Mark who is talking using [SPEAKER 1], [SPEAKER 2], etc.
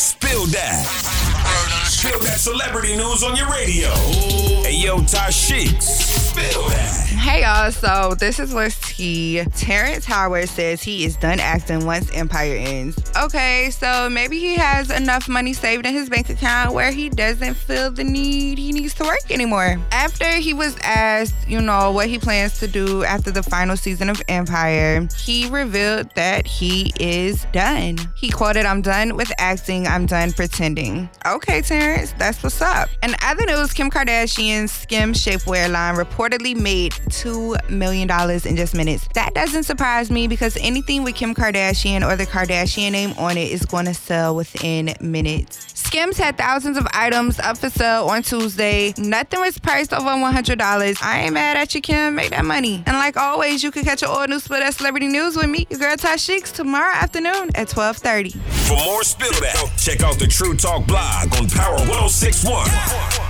[SPEAKER 1] Spill that. Spill that celebrity news on your radio. Hey, yo, Tashiks.
[SPEAKER 2] Hey y'all, so this is what's tea. Terrence Howard says he is done acting once Empire ends. Okay, so maybe he has enough money saved in his bank account where he doesn't feel the need he needs to work anymore. After he was asked, you know, what he plans to do after the final season of Empire, he revealed that he is done. He quoted, I'm done with acting, I'm done pretending. Okay, Terrence, that's what's up. And other news, Kim Kardashian's Skims Shapewear line reportedly made $2 million in just minutes. That doesn't surprise me because anything with Kim Kardashian or the Kardashian name on it is going to sell within minutes. Skims had thousands of items up for sale on Tuesday. Nothing was priced over $100. I ain't mad at you, Kim. Make that money. And like always, you can catch all new Spill Dat Celebrity News with me, your girl Tashiks, tomorrow afternoon at 1230.
[SPEAKER 1] For more Spill check out the True Talk blog on Power 1061.